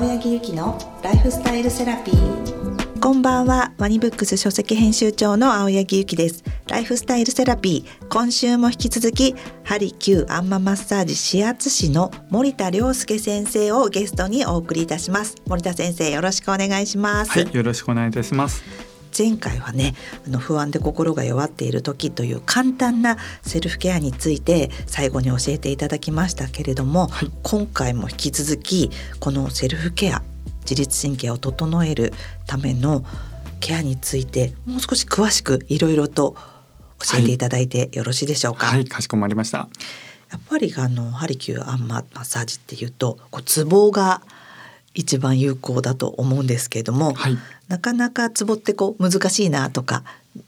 青柳ゆきのライフスタイルセラピー。こんばんは。ワニブックス書籍編集長の青柳ゆきです。ライフスタイルセラピー。今週も引き続きハリキューアンママッサージ指圧師の森田亮介先生をゲストにお送りいたします。森田先生よろしくお願いします。はいよろしくお願いいたします。前回はねあの不安で心が弱っている時という簡単なセルフケアについて最後に教えていただきましたけれども、はい、今回も引き続きこのセルフケア自律神経を整えるためのケアについてもう少し詳しくいろいろと教えていただいてよろしいでしょうか？はい、はい、かしこまりました。やっぱりあのハリキューアンママッサージっていうとこうツボが一番有効だと思うんですけれども、はい、なかなかツボってこう難しいなとか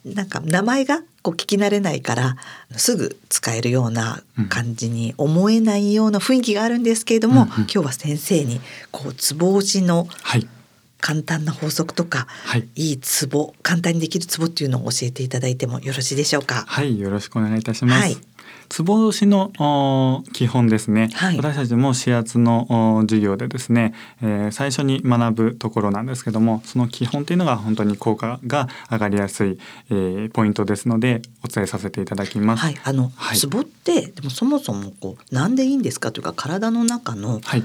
なんか名前がこう聞き慣れないからすぐ使えるような感じに思えないような雰囲気があるんですけれども、うんうん、今日は先生にこうツボ押しの簡単な法則とか、はい、いいツボ簡単にできるツボっていうのを教えていただいてもよろしいでしょうか？はいよろしくお願いいたします。はいツボ押しの基本ですね、はい、私たちも指圧の授業でですね、えー、最初に学ぶところなんですけどもその基本というのが本当に効果が上がりやすい、えー、ポイントですのでお伝えさせていただきます。はい、あの、はい、ツボってでもそもそもこうなんでいいんですかというか体の中の、はい、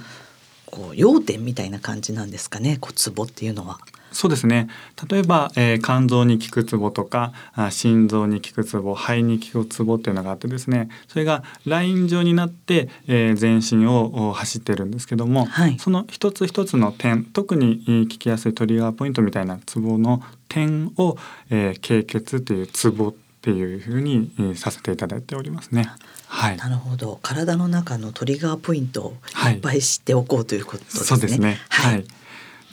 こう要点みたいな感じなんですかね、こうツボっていうのは。そうですね。例えば、えー、肝臓に効くツボとかあ心臓に効くツボ肺に効くツボっていうのがあってですねそれがライン状になって、えー、全身を走ってるんですけども、はい、その一つ一つの点特に効きやすいトリガーポイントみたいなツボの点を、えー、経血というツボっていうふうに、えー、させていただいておりますね。はい、なるほど。体の中のトリガーポイントをいっぱい知っておこうということですね。そうですね。はい、はい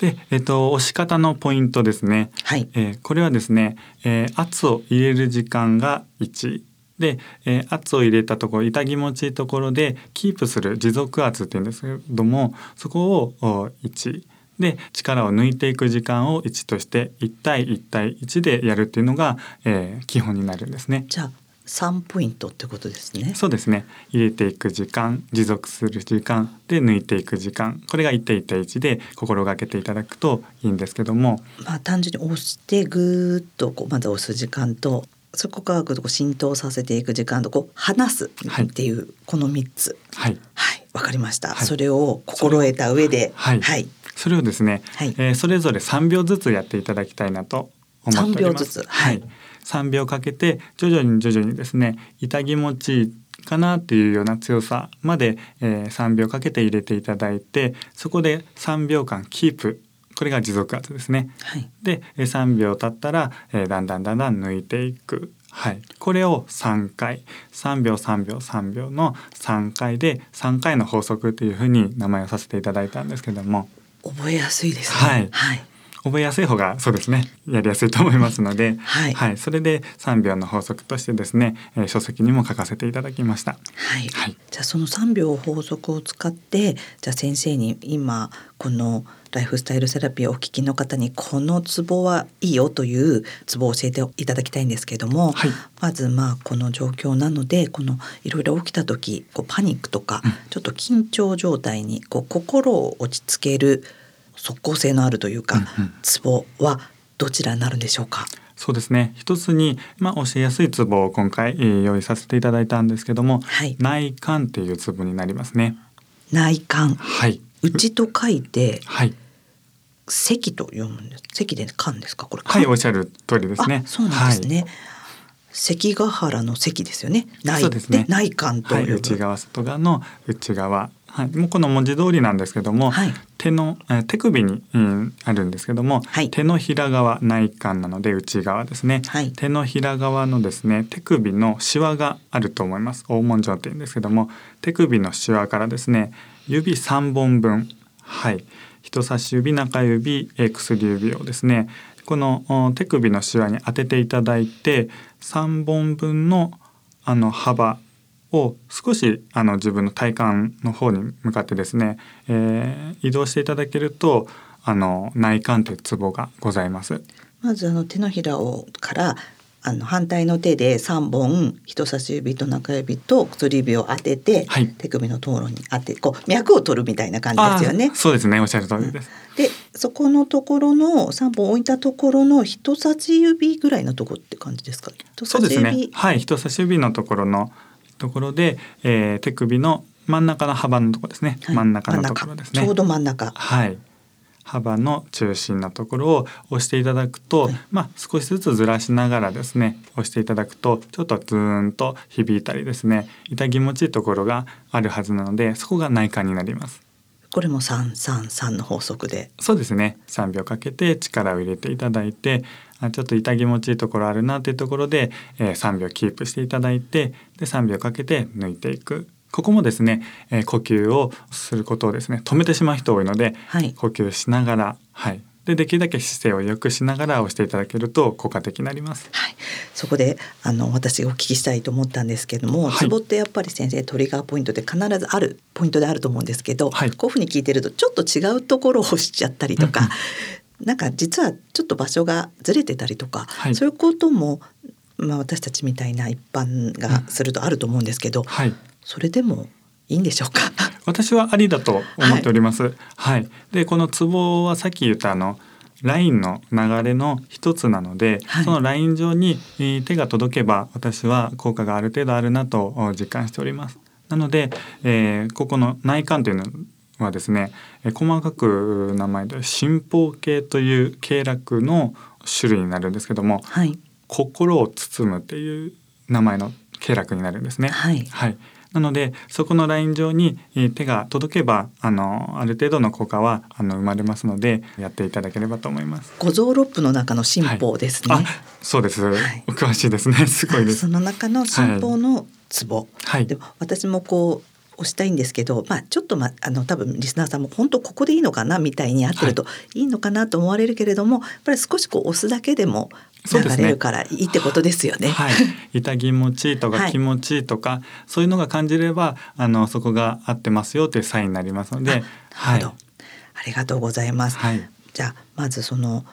で、えっと、押し方のポイントですね。はい。えー、これはですね、えー、圧を入れる時間が1。で、えー、圧を入れたところ痛気持ちいいところでキープする持続圧っていうんですけどもそこを1で力を抜いていく時間を1として1対1対1でやるっていうのが、えー、基本になるんですね。じゃあ3ポイントってことですね。そうですね。入れていく時間、持続する時間で抜いていく時間、これが1対1対1で心がけていただくといいんですけども、まあ単純に押してぐーっとこうまず押す時間とそこからこう浸透させていく時間とこう離すっていう、この3つ。はい。はい、わかりました、はい、それを心得た上で、はい。はい、それをですね、はい、えー、それぞれ3秒ずつやっていただきたいなと思っております。3秒ずつ。はい3秒かけて徐々に徐々にですね痛気持ちいいかなっていうような強さまで、えー、3秒かけて入れていただいてそこで3秒間キープ。これが持続圧ですね。はい、で3秒経ったら、えー、だんだんだんだん抜いていく。はい、これを3回。3秒3秒3秒の3回で3回の法則というふうに名前をさせていただいたんですけども。覚えやすいですね。はい、はい覚えやすい方がそうですねやりやすいと思いますので、はい、はい、それで3秒の法則としてですね、えー、書籍にも書かせていただきました。はい、はい、じゃあその3秒法則を使ってじゃあ先生に今このライフスタイルセラピーをお聞きの方にこのツボはいいよというツボを教えていただきたいんですけども、はい、まずまあこの状況なのでこのいろいろ起きた時こうパニックとか、うん、ちょっと緊張状態にこう心を落ち着ける即効性のあるというか、ツボはどちらになるんでしょうか？そうですね。一つに、まあ、教えやすいツボを今回、えー、用意させていただいたんですけども、はい、内観っていうツボになりますね。内観。はい。内と書いてはい。席と読むんです。席で観ですか？これ。はいおっしゃる通りですね。そうなんですね、はい。関ヶ原の関ですよね。内。ね。内観と、はい、内側外側の内側はい、もうこの文字通りなんですけども、はい、手の手首に、うん、あるんですけども、はい、手のひら側内観なので内側ですね、はい、手のひら側のですね手首のシワがあると思います。大文字って言うんですけども手首のシワからですね指3本分。はい。人差し指中指薬指をですねこの手首のシワに当てていただいて3本分のあの幅を少しあの自分の体幹の方に向かってですね、えー、移動していただけるとあの内観というツボがございます。まずあの手のひらをからあの反対の手で3本人差し指と中指と薬指を当てて、はい、手首の討論に当てこう脈を取るみたいな感じですよね。そうですね。おっしゃる通りです。でそこのところの3本置いたところの人差し指ぐらいのところって感じですか？そうですね。はい。人差し指のところのところで、えー、手首の真ん中の幅のところですね、はい、真ん中のところですね。ちょうど真ん中。はい。幅の中心のところを押していただくと、はい、まあ少しずつずらしながらですね押していただくとちょっとズーンと響いたりですね痛気持ちいいところがあるはずなのでそこが内観になりますこれも三三三の法則で。そうですね。三秒かけて力を入れていただいてあちょっと痛気持ちいいところあるなっていうところで、えー、3秒キープしていただいてで3秒かけて抜いていく。ここもですね、えー、呼吸をすることをですね止めてしまう人多いので、はい、呼吸しながら、はい、でできるだけ姿勢を良くしながら押していただけると効果的になります。はい、そこであの私がお聞きしたいと思ったんですけども、はい、ツボってやっぱり先生トリガーポイントで必ずあるポイントであると思うんですけど、はい、こういうふうに聞いてるとちょっと違うところを押しちゃったりとか、なんか実はちょっと場所がずれてたりとか、はい、そういうこともまあ私たちみたいな一般がするとあると思うんですけど、はい、それでもいいんでしょうか？私はありだと思っております。はい、はい、でこのツボはさっき言ったあのラインの流れの一つなので、はい、そのライン上に手が届けば私は効果がある程度あるなと実感しております。なので、えー、ここの内観というのはですね、え細かく名前で心法系という経絡の種類になるんですけども、はい、心を包むっていう名前の経絡になるんですね。はい、はいなのでそこのライン上に手が届けばあのある程度の効果はあの生まれますのでやっていただければと思います。五臓六腑の中の進歩ですね。はい、そうです、はい、お詳しいですね。すごいです。その中の進歩のツボ。はい、でも私もこう押したいんですけど、まあ、ちょっと、ま、あの多分リスナーさんも本当ここでいいのかなみたいにやってると、い、いのかなと思われるけれどもやっぱり少しこう押すだけでも流れるからいいってことですよね。はい、痛気持ちいいとか気持ちいいとか、はい、そういうのが感じればあのそこが合ってますよというサインになりますので。はい、ありがとうございます。はい、じゃあまずその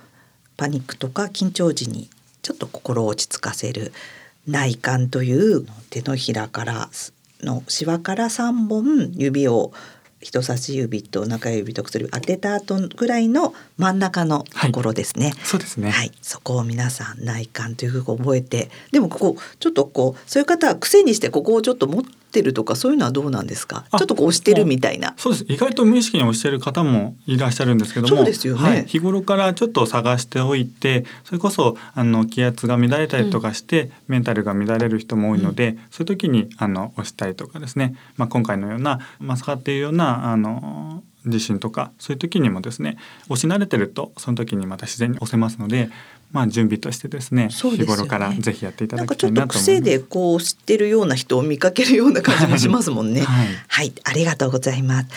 パニックとか緊張時にちょっと心を落ち着かせる内観という手のひらからのシワから3本指を人差し指と中指と薬指当てた後ぐらいの真ん中のところですね。はい、そうですね。はい、そこを皆さん内観というふうに覚えて、でもここちょっとこうそういう方は癖にしてここをちょっと持っってるとかそういうのはどうなんですか？ちょっとこう押してるみたいな。そうです。意外と無意識に押してる方もいらっしゃるんですけどもそうですよね、はい、日頃からちょっと探しておいてそれこそあの気圧が乱れたりとかして、うん、メンタルが乱れる人も多いので、うん、そういう時にあの押したりとかですね、まあ、今回のようなまさかっていうようなあの地震とかそういう時にもですね押し慣れてるとその時にまた自然に押せますのでまあ、準備としてですね、ね、日頃からぜひやっていただきたいなと思います。癖でこう知ってるような人を見かけるような感じもしますもんね。はい、はい、ありがとうございます。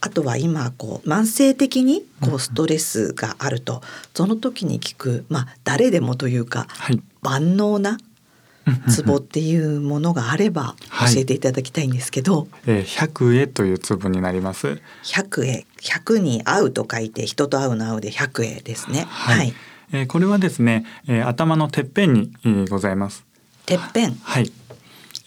あとは今こう慢性的にこうストレスがあると、その時に聞くまあ誰でもというか、はい、万能なツボっていうものがあれば教えていただきたいんですけど、はい、えー、百会というツボになります。百会、百に会うと書いて人と会うの会うで百会ですね。はい、はいえー、これはですね、えー、頭のてっぺんに、えー、ございます。てっぺん。はい。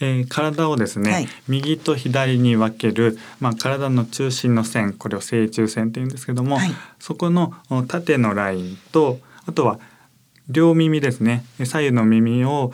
えー、体をですね、はい、右と左に分ける、まあ、体の中心の線これを正中線って言うんですけども、はい、そこの縦のラインとあとは両耳ですね。左右の耳を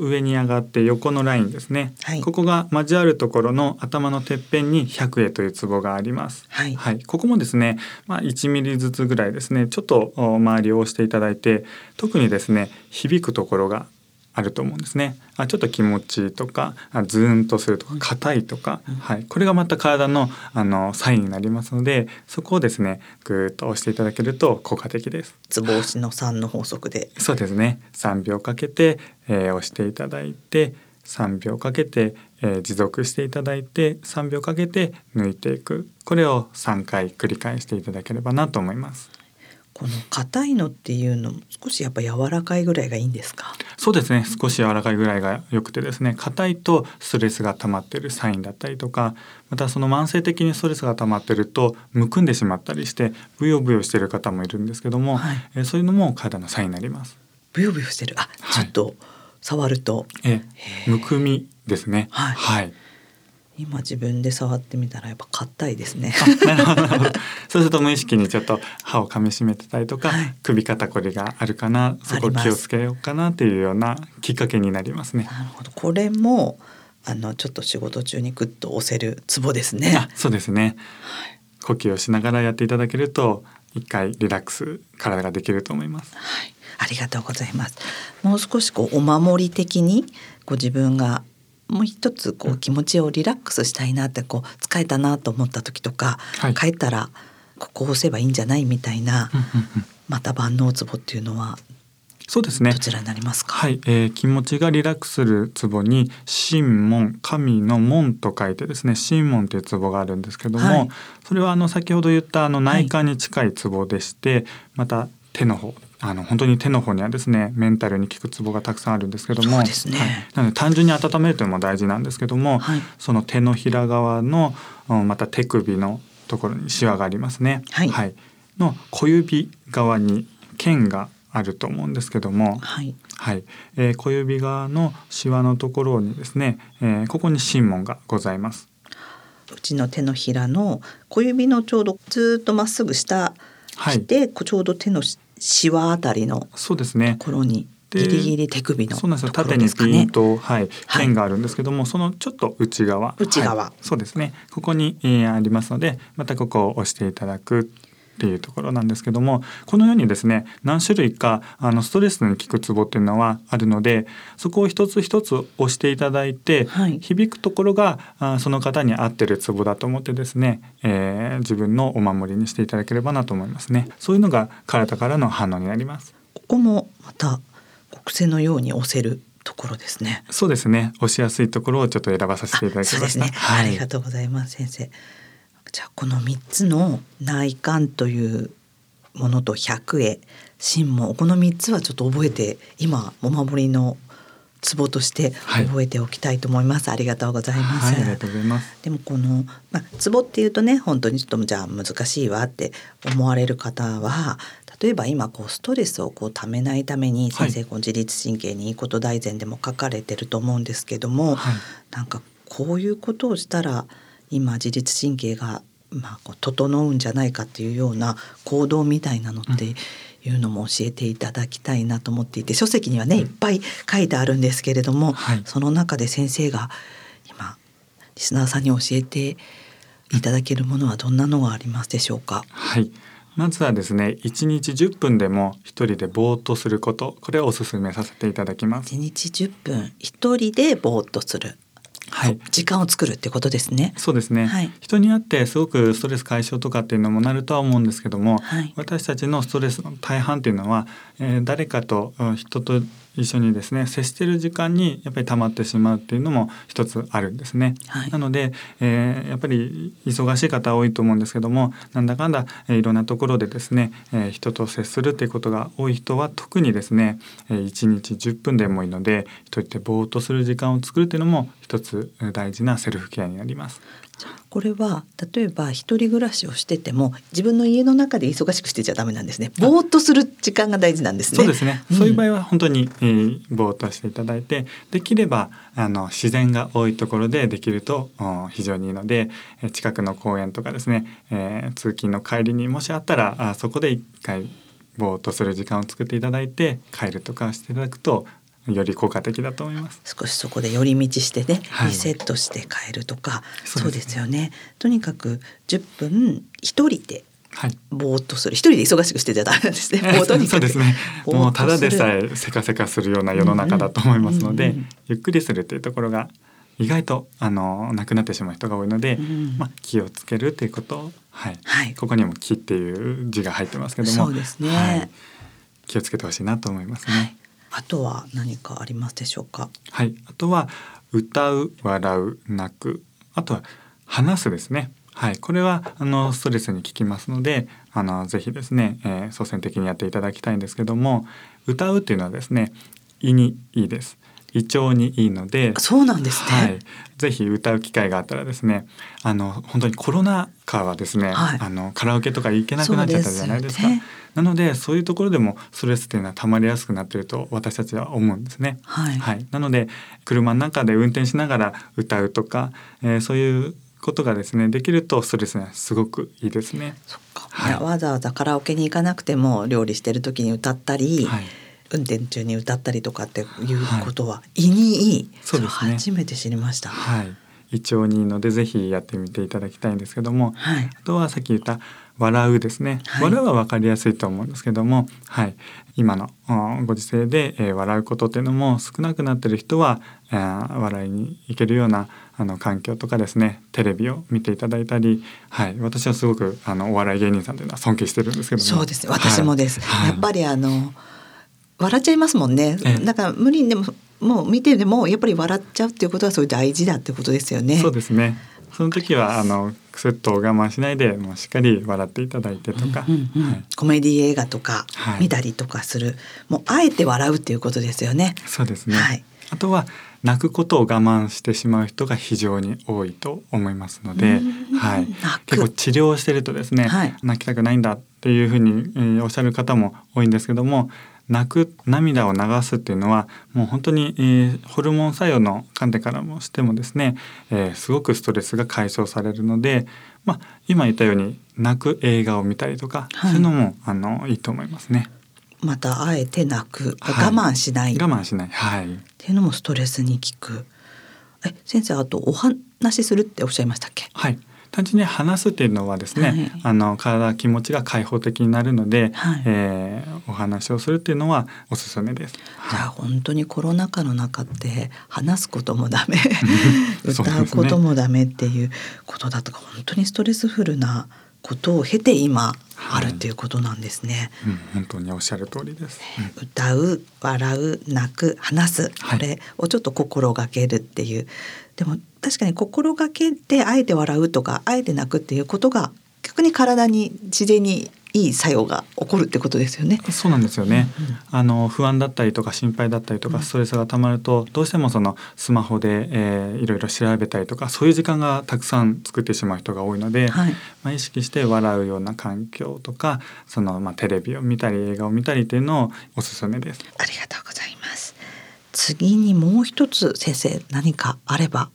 上に上がって横のラインですね、はい、ここが交わるところの頭のてっぺんに百会というツボがあります、はい、はい、ここもですね、まあ、1ミリずつぐらいですねちょっと周りを押していただいて特にですね響くところがあると思うんですね。あちょっと気持ちいいとかあズーンとするとか硬いとか、はい、これがまた体のあのサインになりますのでそこをですねぐっと押していただけると効果的です。ツボ押しの3の法則でそうですね3秒かけて、えー、押していただいて3秒かけて、えー、持続していただいて3秒かけて抜いていくこれを3回繰り返していただければなと思います。この硬いのっていうのも少しやっぱ柔らかいぐらいがいいんですか？そうですね。少し柔らかいぐらいが良くてですね。硬いとストレスが溜まってるサインだったりとかまたその慢性的にストレスが溜まってるとむくんでしまったりしてブヨブヨしてる方もいるんですけども、はい、えそういうのも体のサインになります。ブヨブヨしてる。あ、ちょっと触ると、えむくみですね。はい、はい、今自分で触ってみたらやっぱ硬いですね。そうすると無意識にちょっと歯を噛みしめてたりとか、はい、首肩こりがあるかなそこ気をつけようかなっていうようなきっかけになりますね。なるほど。これもあのちょっと仕事中にグッと押せるツボですね。そうですね、はい、呼吸をしながらやっていただけると一回リラックス体ができると思います。はい、ありがとうございます。もう少しこうお守り的にご自分がもう一つこう気持ちをリラックスしたいなってこう疲れたなと思った時とか、はい、帰ったらここを押せばいいんじゃないみたいな、また万能ツボっていうのはそうですね。どちらになりますか？はい、えー、気持ちがリラックスするツボに神門神の門と書いてですね神門というツボがあるんですけども、はい、それはあの先ほど言ったあの内科に近いツボでして、はい、また手の方あの本当に手の方にはですねメンタルに効くツボがたくさんあるんですけども、ね。はい、なので単純に温めるというのも大事なんですけども、はい、その手のひら側のまた手首のところにシワがありますね。はい、はい、の小指側に剣があると思うんですけども、はい、はい、えー、小指側のシワのところにですね、えー、ここに神門がございます。うちの手のひらの小指のちょうどずっとまっすぐ下して、はい、ちょうど手のシワあたりのそうですね。ところにギリギリ手首の、そうなんですよ。縦にピンと、はい、剣があるんですけども、はい、そのちょっと内側。内側、はい、そうですね。ここに、えー、ありますのでまたここを押していただくっていうところなんですけどもこのようにですね何種類かあのストレスに効くツボっていうのはあるのでそこを一つ一つ押していただいて、はい、響くところがあその方に合ってるツボだと思ってですね、えー、自分のお守りにしていただければなと思いますね。そういうのが体からの反応になります。ここもまた癖のように押せるところですね。そうですね。押しやすいところをちょっと選ばさせていただきました、ね。はい、ありがとうございます先生じゃあこの3つの内観というものと百会神門この3つはちょっと覚えて今お守りのツボとして覚えておきたいと思います、はい、ありがとうございます、はい、ありがとうございます。でもこのまあツボっていうとね本当にちょっとじゃあ難しいわって思われる方は例えば今こうストレスをこうためないために先生こう自律神経にいいこと大全でも書かれてると思うんですけども、はい、なんかこういうことをしたら今自律神経がまあこう整うんじゃないかっていうような行動みたいなのっていうのも教えていただきたいなと思っていて書籍にはねい。っぱい書いてあるんですけれども、はい、その中で先生が今リスナーさんに教えていただけるものはどんなのがありますでしょうか？はい。まずはですね1日10分でも一人でぼーっとすることこれをお勧めさせていただきます。1日10分一人でぼーっとするはい、時間を作るってことですね。そうですね、はい、人によってすごくストレス解消とかっていうのもなるとは思うんですけども、はい、私たちのストレスの大半っていうのは、えー、誰かと人と一緒にですね接してる時間にやっぱり溜まってしまうっていうのも一つあるんですね。はい、なので、えー、やっぱり忙しい方多いと思うんですけどもなんだかんだ、えー、いろんなところでですね、えー、人と接するっていうことが多い人は特にですね、えー、1日10分でもいいので一人でぼーっとする時間を作るっていうのも一つ大事なセルフケアになります。これは例えば一人暮らしをしてても自分の家の中で忙しくしてちゃダメなんですね。ぼーっとする時間が大事なんですね。そうですね。うん、そういう場合は本当に、えー、ぼーっとしていただいて、できればあの自然が多いところでできると非常にいいので、近くの公園とかですね、えー、通勤の帰りにもしあったらあそこで一回ぼーっとする時間を作っていただいて帰るとかしていただくとより効果的だと思います。少しそこで寄り道してね、はい、リセットして変えるとかそうですよね。とにかく10分一人ではい、ぼーっとする。一人で忙しくしてちゃダメなんですね。そうですね。もうただでさえせかせかするような世の中だと思いますので、うんうん、ゆっくりするっていうところが意外とあのなくなってしまう人が多いので、うん、まあ気をつけるっていうことを、はい、はい、ここにも気っていう字が入ってますけども、そうですね。はい、気をつけてほしいなと思いますね。はいあとは何かありますでしょうか？はい、あとは歌う、笑う、泣く、あとは話すですね。はい、これはあのストレスに効きますので、あのぜひですね、えー、率先的にやっていただきたいんですけども、歌うっていうのはですね、胃にいいです。胃腸にいいのでそうなんですね、はい、ぜひ歌う機会があったらですねあの本当にコロナ禍はですね、はい、あのカラオケとか行けなくなっちゃったじゃないですか。なのでそういうところでもストレスっていうのは溜まりやすくなっていると私たちは思うんですね。はい、はい、なので車の中で運転しながら歌うとか、えー、そういうことがですねできるとストレスがすごくいいですね。そっか、はい、わざわざカラオケに行かなくても料理してる時に歌ったり、はい、運転中に歌ったりとかっていうことは胃にいい、そうですね初めて知りました。はい。胃腸にいいのでぜひやってみていただきたいんですけども、はい、あとはさっき言った笑うですね、はい、笑うは分かりやすいと思うんですけども、はい、今のご時世で、えー、笑うことっていうのも少なくなってる人は、えー、笑いにいけるようなあの環境とかですねテレビを見ていただいたり、はい、私はすごくあのお笑い芸人さんというのは尊敬してるんですけどそうです。私もです、はい、やっぱりあの笑っちゃいますもんね。だから無理にでももう見てでもやっぱり笑っちゃうっていうことはそういう大事だってことですよね。そうですね。その時はあのクスッと我慢しないでもうしっかり笑っていただいてとか、うんうんうん。はい、コメディ映画とか見たりとかする、はい、もうあえて笑うっていうことですよね。そうですね、はい、あとは泣くことを我慢してしまう人が非常に多いと思いますので、はい、結構治療してるとですね、はい、泣きたくないんだっていうふうに、えー、おっしゃる方も多いんですけども泣く涙を流すっていうのはもう本当に、えー、ホルモン作用の観点からもしてもですね、えー、すごくストレスが解消されるので、まあ、今言ったように泣く映画を見たりとか、はい、そういうのもあのいいと思いますね。またあえて泣く、はい、我慢しない、我慢しない、はい、っていうのもストレスに効く。え先生あとお話しするっておっしゃいましたっけ？はい。単純に話すっていうのはですね、はい、あの体気持ちが開放的になるので、はい、えー、お話をするっていうのはおすすめです。じゃあ本当にコロナ禍の中って話すこともダメ 歌うこともダメっていうことだとか本当にストレスフルなことを経て今あるっていうことなんですね。はい、うん、本当におっしゃる通りです。うん、歌う、笑う、泣く、話す、これをちょっと心がけるっていう。でも確かに心がけてあえて笑うとかあえて泣くっていうことが逆に体に自然にいい作用が起こるってことですよね。そうなんですよね。あの不安だったりとか心配だったりとかストレスがたまると、どうしてもそのスマホで、えー、いろいろ調べたりとかそういう時間がたくさん作ってしまう人が多いので、はい、まあ、意識して笑うような環境とかそのまあテレビを見たり映画を見たりっていうのをおすすめです。ありがとうございます。次にもう一つ先生何かあれば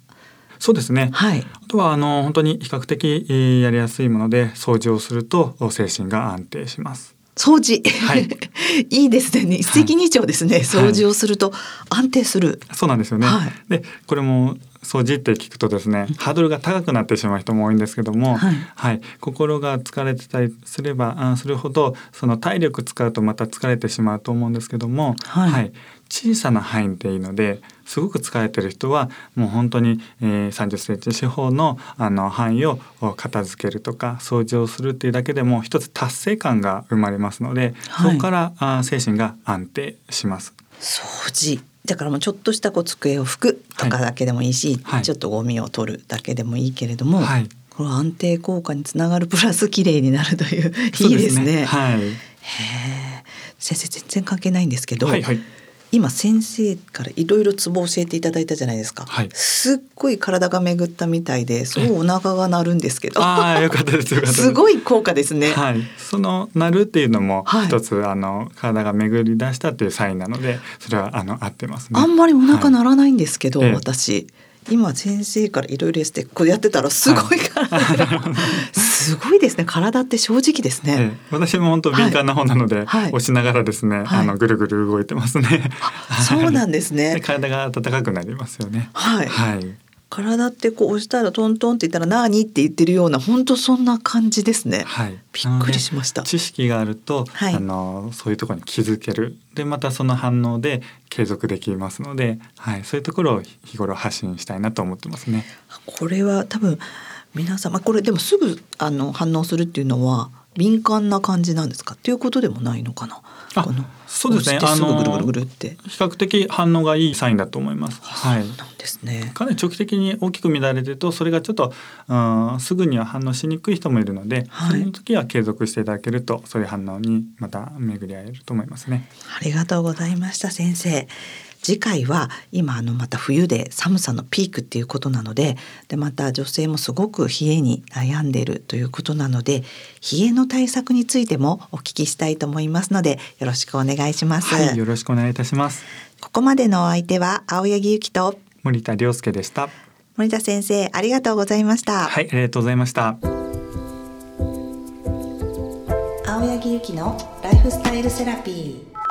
そうですね。はい。あとはあの本当に比較的やりやすいもので掃除をすると精神が安定します。掃除。はい。いいですね。一石二鳥ですね、はい。掃除をすると安定する。そうなんですよね。はい、で、これも掃除って聞くとですね、ハードルが高くなってしまう人も多いんですけども、はい、はい、心が疲れてたりすればあするほどその体力使うとまた疲れてしまうと思うんですけども、はい、はい、小さな範囲でいいのですごく疲れてる人はもう本当に、えー、30センチ四方のあの範囲を片付けるとか掃除をするっていうだけでも一つ達成感が生まれますので、はい、そこからあ精神が安定します。掃除。だからもうちょっとしたこう机を拭くとかだけでもいいし、はい、ちょっとゴミを取るだけでもいいけれども、はい、この安定効果につながるプラス綺麗になるといういいですね。すね。はい、へ先生全然関係ないんですけど、はいはい、今先生からいろいろツボ教えていただいたじゃないですか、はい、すっごい体が巡ったみたいですごいお腹が鳴るんですけど。ああよかったですよかったす。ごい効果ですね。はい。その鳴るっていうのも一つ、はい、あの体が巡り出したっていうサインなのでそれはあの合ってますね。あんまりお腹鳴らないんですけど、はい、私今先生からいろいろしてこうやってたらすごい体、はい、すごいですね。体って正直ですね、ええ、私も本当敏感な方なので、はい、押しながらですね、はい、あのぐるぐる動いてますね。そうなんですね。体が温かくなりますよね。はい、はい、体ってこう押したらトントンって言ったら何って言ってるような本当そんな感じですね。はい。びっくりしました。知識があると、はい、あのそういうところに気づける。でまたその反応で継続できますので、はい、そういうところを日頃発信したいなと思ってますね。これは多分皆様これでもすぐあの反応するっていうのは敏感な感じなんですか？っていうことでもないのかな？あそうですね。あの比較的反応がいいサインだと思います。はい。なんですね。かなり長期的に大きく乱れてるとそれがちょっと、うん、すぐには反応しにくい人もいるので、はい、その時は継続していただけるとそういう反応にまた巡り合えると思いますね。ありがとうございました先生。次回は今あのまた冬で寒さのピークっていうことなのででまた女性もすごく冷えに悩んでいるということなので冷えの対策についてもお聞きしたいと思いますのでよろしくお願いします。はい、よろしくお願いいたします。ここまでのお相手は青柳ゆきと森田亮介でした。森田先生ありがとうございました。はい、ありがとうございました。青柳ゆきのライフスタイルセラピー。